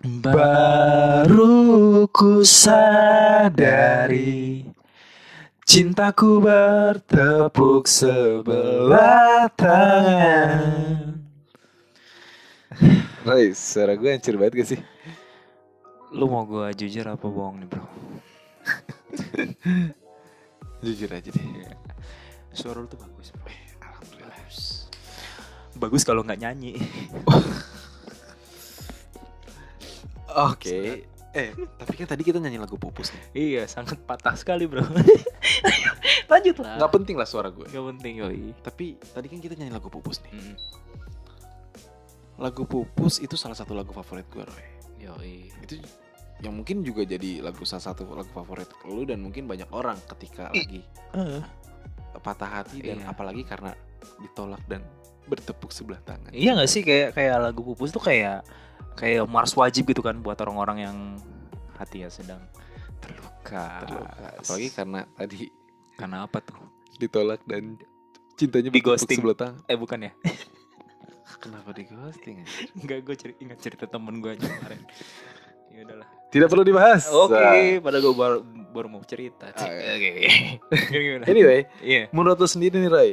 Baru ku sadari Cintaku bertepuk sebelah tangan Rai, suara gue hancur banget gak sih? Lu mau gua jujur apa bohong nih bro? Jujur aja deh. Suara lu tuh bagus bro Alhamdulillah. Bagus Bagus kalau nggak nyanyi Oke. Eh, tapi kan tadi kita nyanyi lagu pupus nih. Iya sangat patah sekali bro Lanjut lah Nggak penting lah suara gue. Gak penting yoi Tapi tadi kan kita nyanyi lagu pupus nih. Mm, Lagu pupus itu salah satu lagu favorit gue, Roy. Yoi Itu yang mungkin juga jadi lagu salah satu lagu favorit lu dan mungkin banyak orang ketika lagi Eh, patah hati dan Iya. apalagi karena ditolak dan bertepuk sebelah tangan. Iya gak sih kayak kayak lagu pupus tuh kayak kayak mars wajib gitu kan buat orang-orang yang hati ya sedang terluka. Terluka. Apalagi karena tadi karena apa tuh? ditolak dan cintanya Di bertepuk ghosting. sebelah tangan. Eh bukan ya? Kenapa di ghosting? Enggak gue ceri ingat cerita temen gue aja kemarin. ya udahlah. Tidak perlu dibahas. Oke, pada gue baru, baru mau cerita. Ah, iya. Oke. Gimana? Anyway, Iya. menurut lu sendiri nih Roy,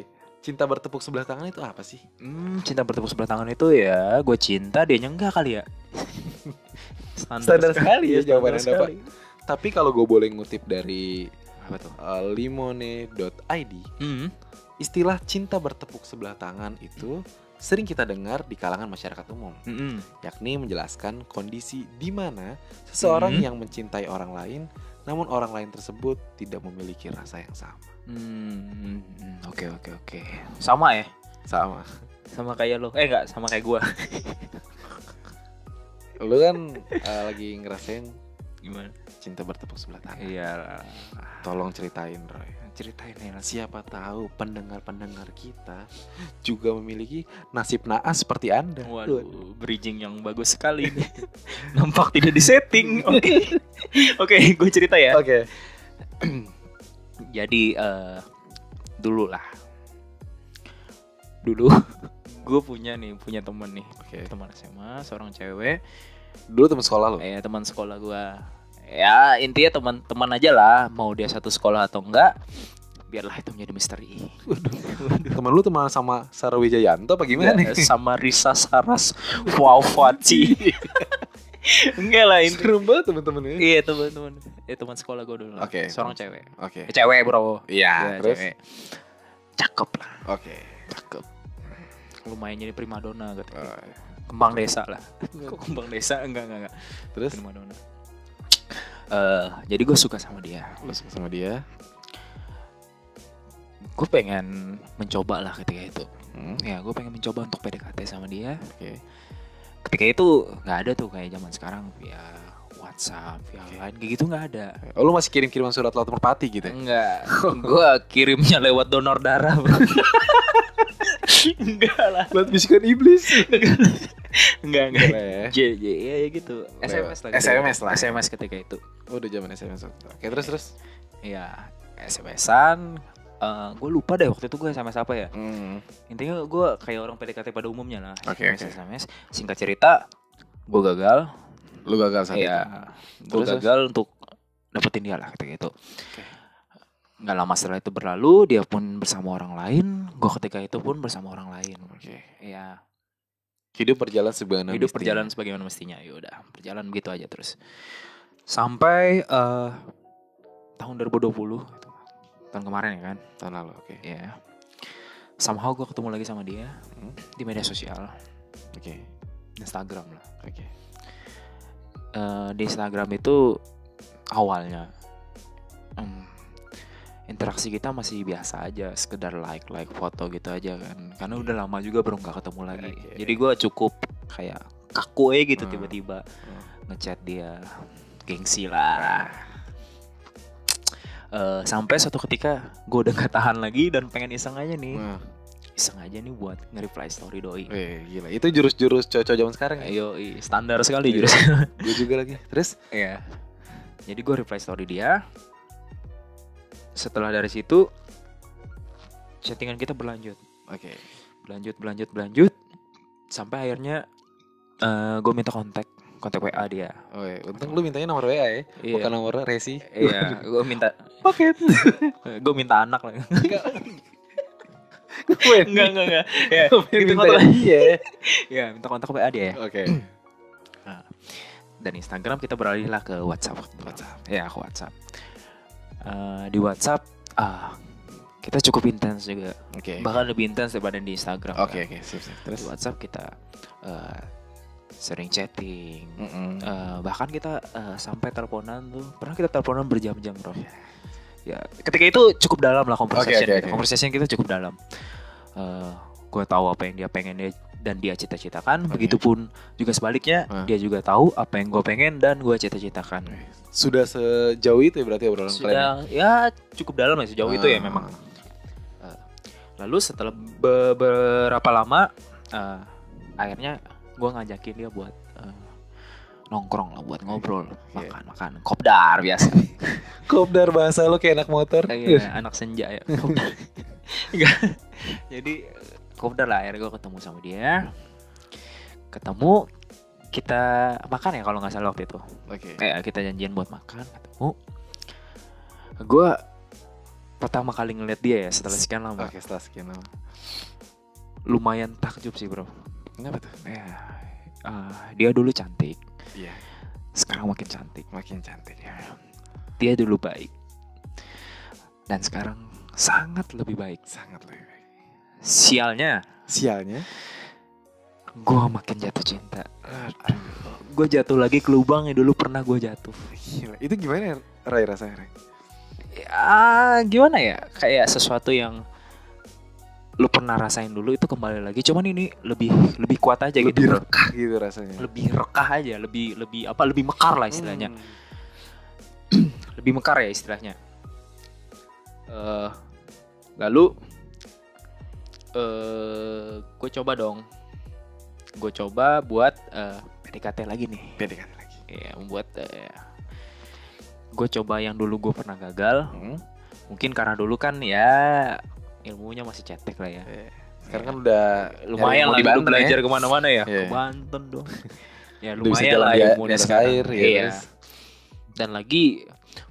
cinta bertepuk sebelah tangan itu apa sih? Hmm, cinta bertepuk sebelah tangan itu ya gue cinta dia enggak kali ya. Standar sekali ya Iya, jawaban standar Anda, Pak. Tapi kalau gue boleh ngutip dari Apa tuh? uh, limone.id, Hmm. istilah cinta bertepuk sebelah tangan itu sering kita dengar di kalangan masyarakat umum, Mm-mm. yakni menjelaskan kondisi di mana seseorang Mhm. yang mencintai orang lain, namun orang lain tersebut tidak memiliki rasa yang sama. Hmm, hmm, oke oke oke. Sama ya? Sama. Sama kayak lo. Eh enggak, sama kayak gua. Lu kan uh, lagi ngerasain Gimana? cinta bertepuk sebelah tangan. Iya, Tolong ceritain Roy. ceritain ya. Siapa tahu pendengar-pendengar kita juga memiliki nasib naas seperti Anda. Waduh, bridging yang bagus sekali ini. Nampak tidak disetting. Oke. Oke, gue cerita ya. Oke. Jadi eh dulu lah. Dulu gue punya nih, punya temen nih. Oke. Teman SMA, seorang cewek. Dulu teman sekolah lo. Eh, teman sekolah gua. Ya, intinya teman-teman aja lah, mau dia satu sekolah atau enggak, biarlah itu menjadi misteri. Temen lu teman sama Sarah Wijayanto apa gimana Ya, nih? sama Risa Saras Wawati. enggak lah ini. Serem banget temen-temennya. Iya, teman-teman. Eh, teman sekolah gua dulu. Oke. Seorang cewek. Oke. Eh, cewek, Bro. Iya, Ya, terus? cewek. Cakep lah, Oke. cakep. Lumayan jadi primadona gitu. Oh, Kembang desa lah. Kok kembang desa? Enggak, enggak, enggak. Terus Primadona. Eh, jadi gue suka sama dia. lu suka sama dia? gue pengen mencoba lah ketika itu Hmm, ya gue pengen mencoba untuk PDKT sama dia Oke. Ketika itu nggak ada tuh kayak zaman sekarang via WhatsApp via lain kayak gitu nggak ada Oh, lu masih kirim-kiriman surat laut merpati gitu ya? enggak gue kirimnya lewat donor darah enggak lah Laut bisikan iblis. enggak enggak Boleh. J J ya, ya gitu SMS lah SMS lah. SMS ketika itu Oh, udah zaman SMS. Oke, terus terus. ya SMS-an gue lupa deh waktu itu gue SMS apa ya Hmm. intinya gue kayak orang PDKT pada umumnya lah Oke, SMS, oke. SMS singkat cerita gue gagal Lu gagal saat Iya, itu. gue Terus, gagal untuk dapetin dia lah ketika itu. Nggak lama setelah itu berlalu, dia pun bersama orang lain. Gue ketika itu pun bersama orang lain. Oke. Iya, Hidup berjalan sebagaimana hidup mestinya. berjalan sebagaimana mestinya. Yaudah, berjalan begitu aja terus. Sampai eh, tahun 2020, itu, tahun kemarin ya kan. tahun lalu. Oke. Iya. Somehow gue ketemu lagi sama dia Hmm. di media sosial, Oke. Instagram lah. Oke. Eh, di Instagram itu awalnya em, interaksi kita masih biasa aja sekedar like like foto gitu aja kan karena udah lama juga belum gak ketemu lagi Oke. jadi gue cukup kayak kaku aja gitu Hmm. tiba-tiba Hmm. ngechat dia gengsi lah Eh, sampai suatu ketika gue udah gak tahan lagi dan pengen iseng aja nih Nah, iseng aja nih buat nge-reply story doi eh, gila. Itu jurus-jurus cowok zaman sekarang ya? ayo i, standar sekali Iya. jurus Gue juga lagi. Terus? Iya. Jadi gue reply story dia. Setelah dari situ chattingan kita berlanjut, Oke. berlanjut, berlanjut, berlanjut sampai akhirnya gue minta kontak kontak WA dia. Oh, iya. untung lu mintanya nomor WA ya, Iya. bukan nomor resi. Iya, gue minta Paket. gue minta anak lah. Gue enggak enggak enggak. Ya, gitu minta kontak. iya. Ya, minta kontak WA dia ya. Oke. Dan Instagram kita beralih lah ke WhatsApp. WhatsApp. Ya, ke WhatsApp. Eh, di WhatsApp ah kita cukup intens juga. Oke. Bahkan lebih intens daripada di Instagram. Oke, kan. oke, sip, sip. Di Terus WhatsApp kita eh, sering chatting. Mm-mm. Eh, bahkan kita eh, sampai teleponan tuh pernah kita teleponan berjam-jam bro ya ketika itu cukup dalam lah conversation oke, kita. oke. conversation kita cukup dalam Eh gue tahu apa yang dia pengen dia dan dia cita-citakan Oke. begitupun juga sebaliknya Ah. dia juga tahu apa yang gue pengen dan gue cita-citakan Sudah sejauh itu ya berarti obrolan kalian. sudah ya cukup dalam ya sejauh itu ya Ah. memang Eh, lalu setelah beberapa lama eh, akhirnya gue ngajakin dia buat eh, nongkrong lah buat ngobrol Iya. makan makan kopdar biasa Kopdar bahasa lu kayak anak motor. Iya, anak senja ya. Jadi kopdar lah akhirnya gue ketemu sama dia. Ketemu kita makan ya kalau nggak salah waktu itu. Oke. Kayak kita janjian buat makan, ketemu. Gue pertama kali ngeliat dia ya setelah sekian lama. Oke, setelah sekian lama. Lumayan takjub sih bro. Kenapa tuh? Ya, eh, dia dulu cantik, Iya, sekarang makin cantik. makin cantik. Dia dulu baik, dan sekarang sangat lebih baik. Sangat lebih baik. Sialnya, Sialnya. gue makin jatuh cinta. Gue jatuh lagi ke lubang yang dulu pernah gue jatuh. Gila. Itu gimana ya, Rai rasanya, Rai? Ya gimana ya? Kayak sesuatu yang lu pernah rasain dulu itu kembali lagi. Cuman ini lebih lebih kuat aja Lebih gitu. bro. rekah gitu rasanya. Lebih rekah aja, lebih lebih apa? Lebih mekar lah istilahnya. Hmm. Lebih mekar ya istilahnya. Eh lalu eh gue coba dong. Gue coba buat eh, PDKT lagi nih. PDKT lagi. ya membuat eh, gue coba yang dulu gue pernah gagal Hmm. mungkin karena dulu kan ya ilmunya masih cetek lah ya Iya. Sekarang kan udah lumayan lah Banten belajar ya. ke mana-mana ya Iya. ke Banten dong ya lumayan lah ilmu di sana. ya. iya dan lagi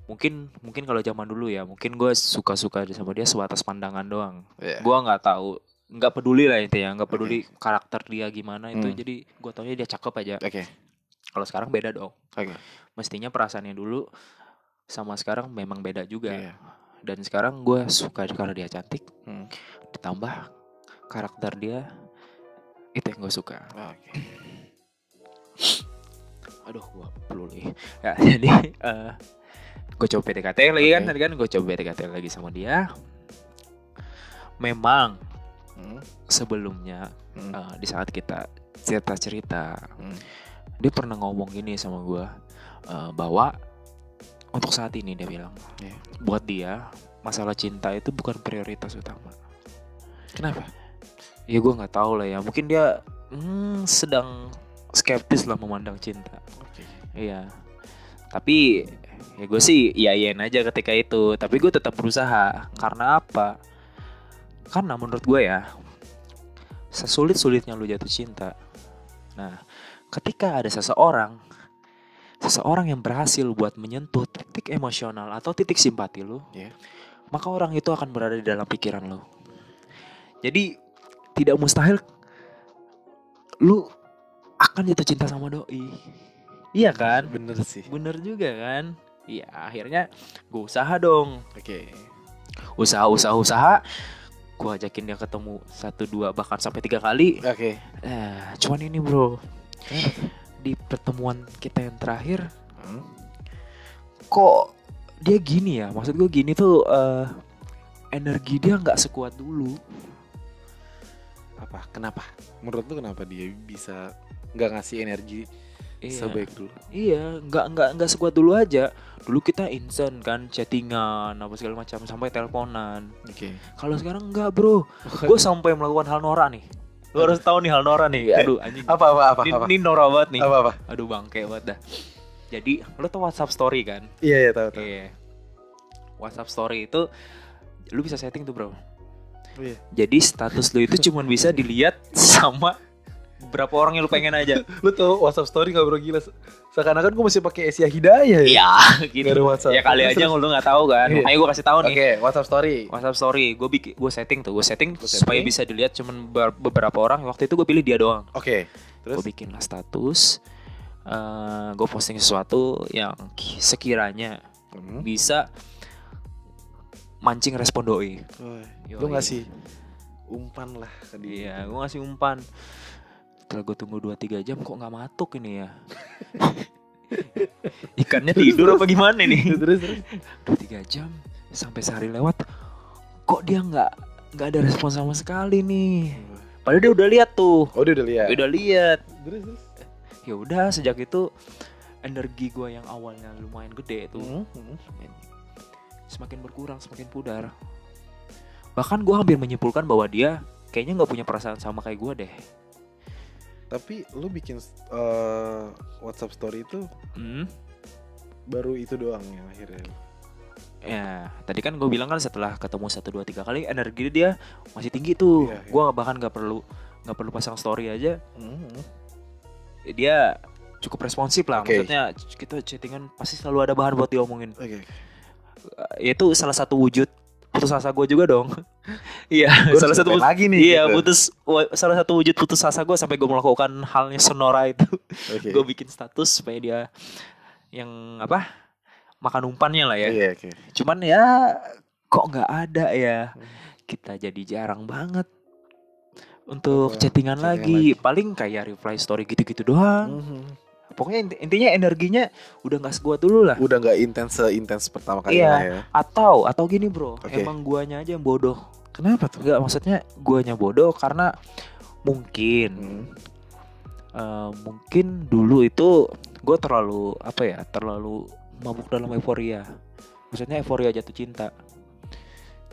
mungkin mungkin kalau zaman dulu ya mungkin gue suka-suka sama dia sebatas pandangan doang Iya. gue nggak tahu nggak peduli lah itu ya nggak peduli karakter dia gimana itu Hmm. jadi gue taunya dia cakep aja Oke. kalau sekarang beda dong Oke. mestinya perasaannya dulu sama sekarang memang beda juga Iya. Dan sekarang gue suka karena dia cantik Hmm. ditambah karakter dia itu yang gue suka Oke. aduh gue perlu nih ya jadi gue coba PDKT lagi kan Oke. tadi kan gue coba PDKT lagi sama dia memang Hmm. sebelumnya Hmm. eh, di saat kita cerita cerita Hmm. dia pernah ngomong gini sama gue eh, bahwa untuk saat ini dia bilang. Iya. buat dia masalah cinta itu bukan prioritas utama. Kenapa? ya gue nggak tahu lah ya. Mungkin dia hmm, sedang skeptis lah memandang cinta. Oke. iya. Tapi ya gue sih iyain aja ketika itu. Tapi gue tetap berusaha. Karena apa? Karena menurut gue ya sesulit sulitnya lu jatuh cinta. Nah ketika ada seseorang seseorang yang berhasil buat menyentuh titik emosional atau titik simpati lu Iya. maka orang itu akan berada di dalam pikiran lu jadi tidak mustahil lu akan jatuh cinta sama doi iya kan Bener sih. Bener juga kan? Iya, akhirnya gue usaha dong. Oke. Usaha, usaha, usaha. Gue ajakin dia ketemu satu, dua, bahkan sampai tiga kali. Oke. Eh, cuman ini bro, di pertemuan kita yang terakhir, Hmm. kok dia gini ya? Maksud gue gini tuh, eh, energi dia nggak sekuat dulu. Apa? Kenapa? Menurut lu kenapa dia bisa nggak ngasih energi Iya. sebaik dulu? Iya, nggak nggak nggak sekuat dulu aja. Dulu kita instant kan, chattingan, apa segala macam, sampai teleponan. Oke. Kalau sekarang enggak bro, gue sampai melakukan hal Nora nih. Lu harus tahu nih hal Nora nih. Aduh anjing. Apa apa apa Ini, apa? ini Nora banget nih. Apa apa? Aduh bangke banget dah. Jadi lu tuh WhatsApp story kan? Iya iya tahu tahu. Iya. WhatsApp story itu lu bisa setting tuh bro. Iya. Jadi status lu itu cuma bisa dilihat sama berapa orang yang lu pengen aja. Lu tau WhatsApp story gak bro? Gila. Seakan-akan gue masih pakai Asia Hidayah ya? Iya gitu. Nggak ada WhatsApp. ya kali aja lu nggak tahu kan. Iya. makanya gue kasih tahu oke nih WhatsApp story. WhatsApp story. Gue bikin gue setting tuh. Gue setting Lu supaya setting. bisa dilihat cuman ber- beberapa orang. Waktu itu gue pilih dia doang. Oke terus? Gue bikin lah status eh gue posting sesuatu yang ki- sekiranya Hmm. bisa mancing respon doi. Yoi. lu ngasih umpan lah ke dia. Iya gue ngasih umpan setelah gue tunggu 2-3 jam kok nggak matuk ini ya? Ikannya tidur apa gimana nih terus terus dua tiga jam sampai sehari lewat kok dia nggak nggak ada respon sama sekali nih? Padahal dia udah lihat tuh. Oh dia udah lihat? Udah lihat. Terus terus. Ya udah sejak itu energi gue yang awalnya lumayan gede tuh Hmm, hmm. semakin berkurang semakin pudar. Bahkan gue hampir menyimpulkan bahwa dia kayaknya nggak punya perasaan sama kayak gue deh tapi lu bikin eh, WhatsApp story itu hmm. baru itu doang ya akhirnya ya tadi kan gue bilang kan setelah ketemu satu dua tiga kali energi dia masih tinggi tuh Iya, iya. gue bahkan nggak perlu nggak perlu pasang story aja Hmm, dia cukup responsif lah Oke. maksudnya kita chattingan pasti selalu ada bahan buat diomongin Eh, itu salah satu wujud putus asa gue juga dong iya salah satu lagi nih iya gitu. putus salah satu wujud putus asa gue sampai gue melakukan halnya sonora itu oke gue bikin status supaya dia yang apa makan umpannya lah ya iya oke cuman ya kok nggak ada ya Hmm. kita jadi jarang banget untuk Apa, chattingan chattingan lagi. lagi. paling kayak reply story gitu-gitu doang Mhm. Pokoknya inti- intinya energinya udah nggak sekuat dulu lah. Udah nggak intens seintens pertama kali Iya. ya. Atau atau gini bro. Oke. emang guanya aja yang bodoh. Kenapa tuh? Enggak maksudnya guanya bodoh karena mungkin Hmm. eh, mungkin dulu itu gue terlalu apa ya terlalu mabuk dalam euforia. Maksudnya euforia jatuh cinta.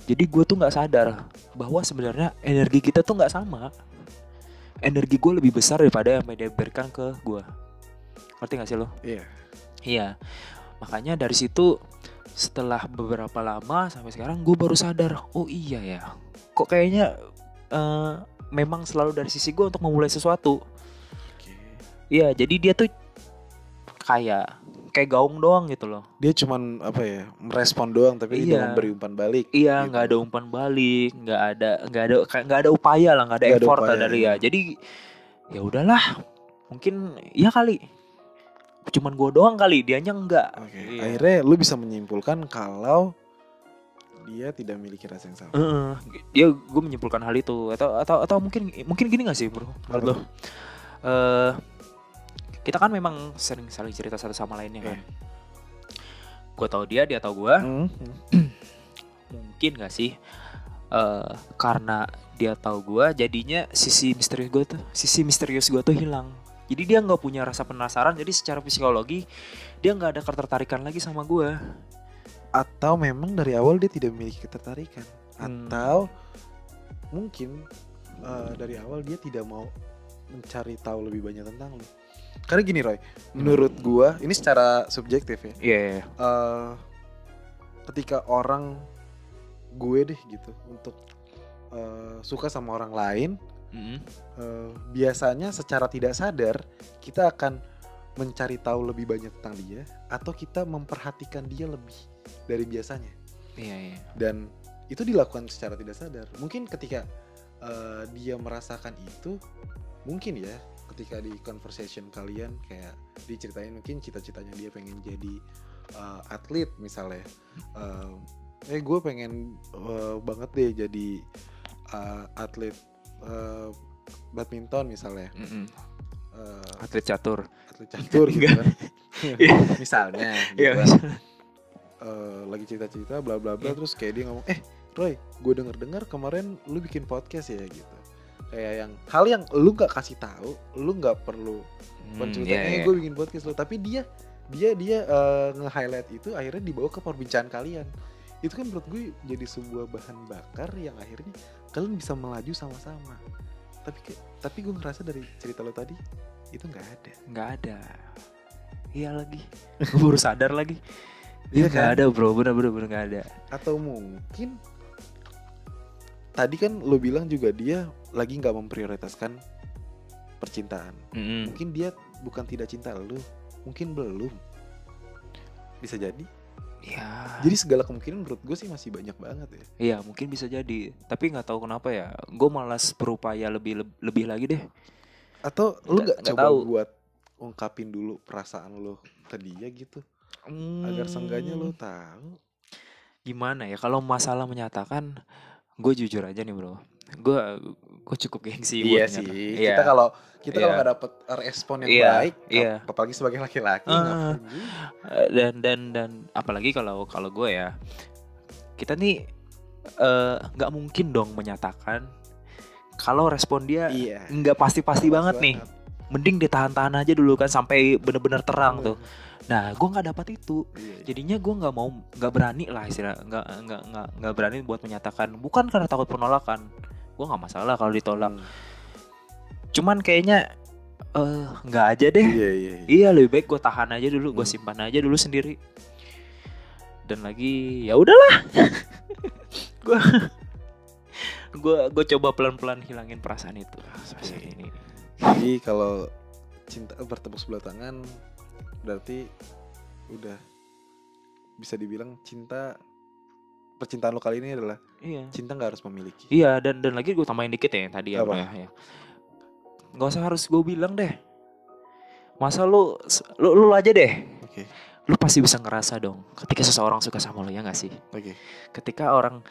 Jadi gue tuh nggak sadar bahwa sebenarnya energi kita tuh nggak sama. Energi gue lebih besar daripada yang dia berikan ke gue ngerti gak sih lo iya Iya, makanya dari situ setelah beberapa lama sampai sekarang gue baru sadar, oh iya ya, kok kayaknya eh, memang selalu dari sisi gue untuk memulai sesuatu. Iya, jadi dia tuh kayak kayak gaung doang gitu loh. dia cuman apa ya merespon doang tapi Iya. tidak memberi umpan balik Iya, gitu. nggak ada umpan balik, nggak ada nggak ada nggak ada upaya lah, nggak ada ada effort upaya, dari ya. Jadi ya udahlah, mungkin ya kali, cuman gue doang kali, dianya enggak. Oke, Iya. akhirnya lu bisa menyimpulkan kalau dia tidak memiliki rasa yang sama. Heeh, dia gue menyimpulkan hal itu atau atau atau mungkin mungkin gini gak sih bro menurut lo Eh, kita kan memang sering saling cerita satu sama lainnya kan Iya. gue tau dia dia tau gue Hmm. mungkin gak sih eh karena dia tahu gue jadinya sisi misterius gue tuh sisi misterius gue tuh hilang jadi dia nggak punya rasa penasaran jadi secara psikologi dia nggak ada ketertarikan lagi sama gue Atau memang dari awal dia tidak memiliki ketertarikan, Hmm. atau mungkin eh, dari awal dia tidak mau mencari tahu lebih banyak tentang lu. Karena gini Roy, menurut gua ini secara subjektif ya. iya eh, ketika orang gue deh gitu untuk eh, suka sama orang lain eh, biasanya secara tidak sadar kita akan mencari tahu lebih banyak tentang dia atau kita memperhatikan dia lebih dari biasanya. Iya iya. Dan itu dilakukan secara tidak sadar. Mungkin ketika eh, dia merasakan itu mungkin ya ketika di conversation kalian kayak diceritain mungkin cita-citanya dia pengen jadi eh, atlet misalnya. Eh eh gue pengen eh, banget deh jadi eh, atlet eh, badminton misalnya Mm-mm. Eh, atlet catur atlet catur gitu kan misalnya gitu Iya. kan. Eh, lagi cerita-cerita bla bla bla Iya. terus kayak dia ngomong eh Roy gue denger dengar kemarin lu bikin podcast ya gitu kayak yang hal yang lu nggak kasih tahu lu nggak perlu Hmm, iya, iya. gue bikin podcast lu tapi dia dia dia eh, nge-highlight itu akhirnya dibawa ke perbincangan kalian itu kan menurut gue jadi sebuah bahan bakar yang akhirnya kalian bisa melaju sama-sama. Tapi tapi gue ngerasa dari cerita lo tadi itu nggak ada. Nggak ada. Iya lagi. Gue baru sadar lagi. Iya Iya nggak kan? ada bro. Bener-bener bener nggak ada. Atau mungkin tadi kan lo bilang juga dia lagi nggak memprioritaskan percintaan. Mm-mm. mungkin dia bukan tidak cinta lu mungkin belum. Bisa jadi Ya. jadi segala kemungkinan menurut gue sih masih banyak banget ya Iya mungkin bisa jadi. Tapi nggak tahu kenapa ya. Gue malas berupaya lebih lebih lagi deh. atau lu Nggak- coba tahu. buat ungkapin dulu perasaan lu ke dia gitu agar seenggaknya lu Hmm, tahu Gimana ya kalau masalah menyatakan, gue jujur aja nih bro. Gue gue cukup gengsi. iya sih. Menyatakan. kita kalau kita kalau Iya. nggak dapet respon yang Iya, baik ap- apalagi sebagai laki-laki. Eh, dan dan dan apalagi kalau kalau gue ya kita nih eh, nggak mungkin dong menyatakan kalau respon dia iya. nggak pasti-pasti banget nih. mending ditahan-tahan aja dulu kan sampai bener-bener terang tuh. Nah gue nggak dapat itu. Iya, iya. jadinya gue nggak mau nggak berani lah istilah nggak nggak nggak nggak berani buat menyatakan. Bukan karena takut penolakan gue nggak masalah kalau ditolak Hmm. cuman kayaknya eh nggak aja deh iya iya iya. Iya lebih baik gue tahan aja dulu, gue Hmm. simpan aja dulu sendiri. Dan lagi ya udahlah, gue gue gue coba pelan pelan hilangin perasaan itu. Perasaan ini. Jadi kalau cinta bertepuk sebelah tangan berarti udah bisa dibilang cinta percintaan lo kali ini adalah Iya. cinta nggak harus memiliki. Iya dan dan lagi gue tambahin dikit ya yang tadi ya, ya. ya. Gak usah harus gue bilang deh. Masa lu lu, lu aja deh. Oke. Lu pasti bisa ngerasa dong ketika seseorang suka sama lo ya gak sih? Oke. ketika orang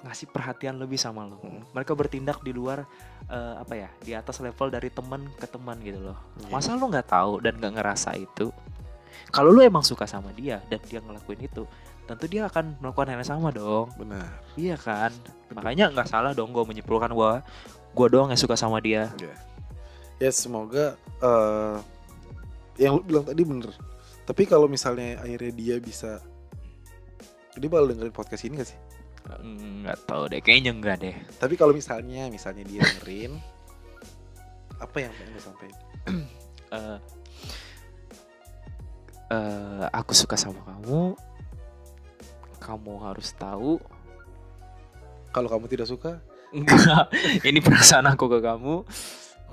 ngasih perhatian lebih sama lo Hmm. mereka bertindak di luar eh, apa ya di atas level dari teman ke teman gitu loh Iya. masa lu nggak tahu dan nggak ngerasa itu kalau lu emang suka sama dia dan dia ngelakuin itu tentu dia akan melakukan hal yang sama dong Benar. iya kan makanya nggak salah dong gue menyimpulkan bahwa gue doang yang suka sama dia Ya semoga eh yang lu bilang tadi bener. Tapi kalau misalnya akhirnya dia bisa dia bakal dengerin podcast ini gak sih? Nggak tahu deh kayaknya enggak deh Tapi kalau misalnya misalnya dia dengerin apa yang pengen lu sampaikan? Eh, eh, aku suka sama kamu kamu harus tahu Kalau kamu tidak suka, Enggak, ini perasaan aku ke kamu.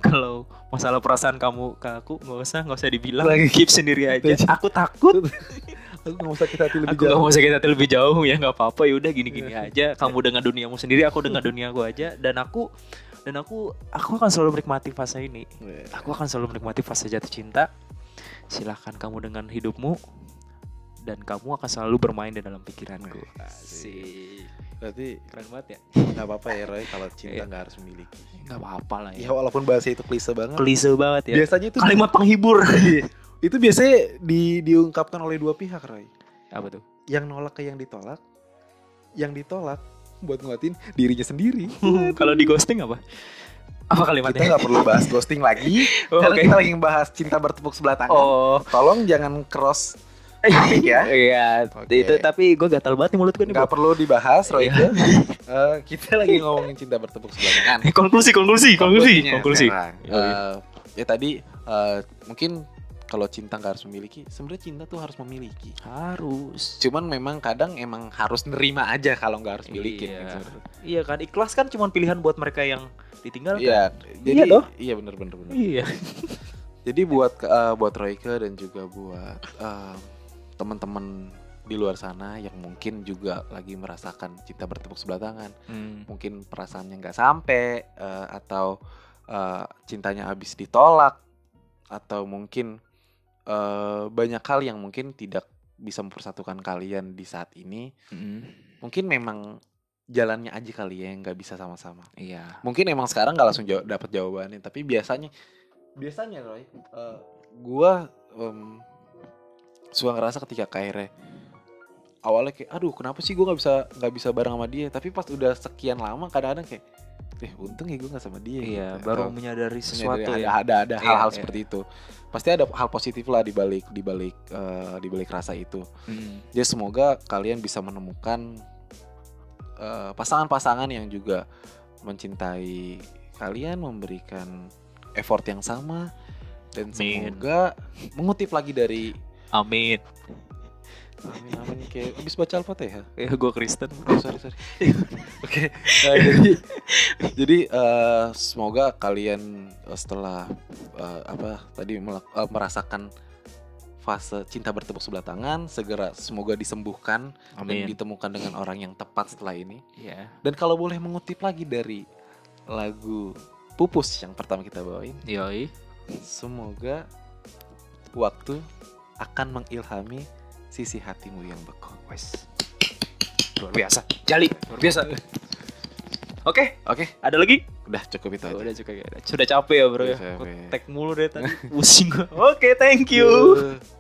Kalau masalah perasaan kamu ke aku nggak usah nggak usah dibilang, Lagi. keep sendiri aja. Aku takut. aku nggak usah kita hati lebih Aku nggak jauh. mau sakit hati lebih jauh ya nggak apa-apa ya udah gini-gini aja. Kamu dengan duniamu sendiri, aku dengan duniaku aja. Dan aku dan aku aku akan selalu menikmati fase ini. Iya. Aku akan selalu menikmati fase jatuh cinta. Silahkan kamu dengan hidupmu dan kamu akan selalu bermain di dalam pikiranku. Asik. Berarti Keren banget ya. nggak apa-apa ya Roy kalau cinta Iya. nggak harus memiliki. Nggak apa-apa lah Ya ya. walaupun bahasa itu klise banget. Klise banget ya. Biasanya itu Kalimat penghibur. itu biasanya di, diungkapkan oleh dua pihak Roy. Apa tuh? Yang nolak ke yang ditolak, yang ditolak buat nguatin dirinya sendiri. Kalau di ghosting apa? Apa Kita kalimatnya? nggak perlu bahas ghosting lagi, Oh, karena Oke. kita lagi bahas cinta bertepuk sebelah tangan. Oh, Tolong jangan cross topik ya. iya. Oke. Itu tapi gue gatal banget nih mulut gue nih. Nggak Bro. perlu dibahas Roy. Iya. Eh, kita lagi ngomongin cinta bertepuk sebelah tangan. Eh, konklusi, konklusi, konklusi, Konklusinya konklusi. iya. Eh, ya tadi eh, mungkin kalau cinta nggak harus memiliki, sebenarnya cinta tuh harus memiliki. Harus. Cuman memang kadang emang harus nerima aja kalau nggak harus milikin. Iya. gitu. Iya kan, ikhlas kan cuma pilihan buat mereka yang ditinggalkan. Iya, Iya jadi dong. iya bener bener bener. Iya. Jadi buat eh, buat Royke dan juga buat eh, teman-teman di luar sana yang mungkin juga lagi merasakan cinta bertepuk sebelah tangan, Hmm. mungkin perasaannya nggak sampai eh, atau eh, cintanya habis ditolak atau mungkin eh, banyak hal yang mungkin tidak bisa mempersatukan kalian di saat ini. Mm. Mungkin memang jalannya aja kali ya yang nggak bisa sama-sama. Iya. Mungkin emang sekarang nggak langsung jawab, dapat jawabannya, tapi biasanya biasanya Roy, eh, gua em, suka ngerasa ketika kayak awalnya kayak aduh kenapa sih gua nggak bisa nggak bisa bareng sama dia tapi pas udah sekian lama kadang-kadang kayak eh untung ya gue nggak sama dia Iya, gitu. baru Atau menyadari sesuatu ya. ada ada Iya, hal-hal iya. seperti itu pasti ada hal positif lah di balik di balik eh, di balik rasa itu Mm. jadi semoga kalian bisa menemukan eh, pasangan-pasangan yang juga mencintai kalian, memberikan effort yang sama dan semoga mengutip lagi dari Amin. Amin amin kayak abis baca Al-Fatihah. Ya gue Kristen. Oh, sorry sorry. Oke. Nah, jadi jadi eh, semoga kalian eh, setelah eh, apa tadi melak- eh, merasakan fase cinta bertepuk sebelah tangan segera semoga disembuhkan dan Amin. ditemukan dengan orang yang tepat setelah ini. Iya. Dan kalau boleh mengutip lagi dari lagu Pupus yang pertama kita bawain, Yoi. semoga waktu akan mengilhami sisi hatimu yang beku. Wes. Luar biasa. Jali. Luar biasa. Oke, Oke, ada lagi? udah cukup itu aja. Udah cukup ya. Sudah capek ya bro ya. Udah. Tek mulu deh tadi. Pusing gue. Oke, thank you. Yuh.